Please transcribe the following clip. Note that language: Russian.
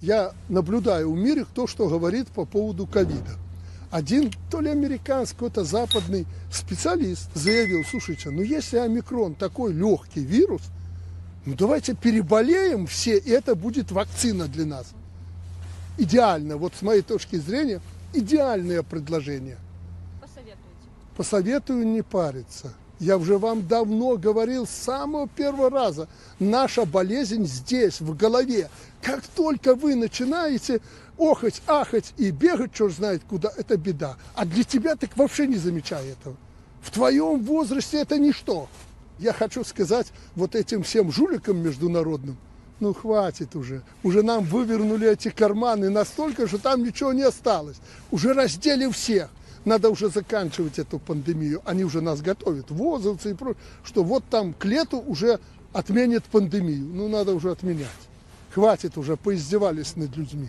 Я наблюдаю в мире то, что говорит по поводу ковида. Один, то ли американский, какой-то западный специалист заявил, слушайте, ну если омикрон такой легкий вирус, ну давайте переболеем все, и это будет вакцина для нас. Идеально, вот с моей точки зрения, идеальное предложение. Посоветуйте. Посоветую не париться. Я уже вам давно говорил с самого первого раза. Наша болезнь здесь, в голове. Как только вы начинаете охать, ахать и бегать, черт знает куда, это беда. А для тебя так вообще не замечай этого. В твоем возрасте это ничто. Я хочу сказать вот этим всем жуликам международным, ну хватит уже. Уже нам вывернули эти карманы настолько, что там ничего не осталось. Уже раздели всех надо уже заканчивать эту пандемию. Они уже нас готовят, возовцы и прочее, что вот там к лету уже отменят пандемию. Ну, надо уже отменять. Хватит уже, поиздевались над людьми.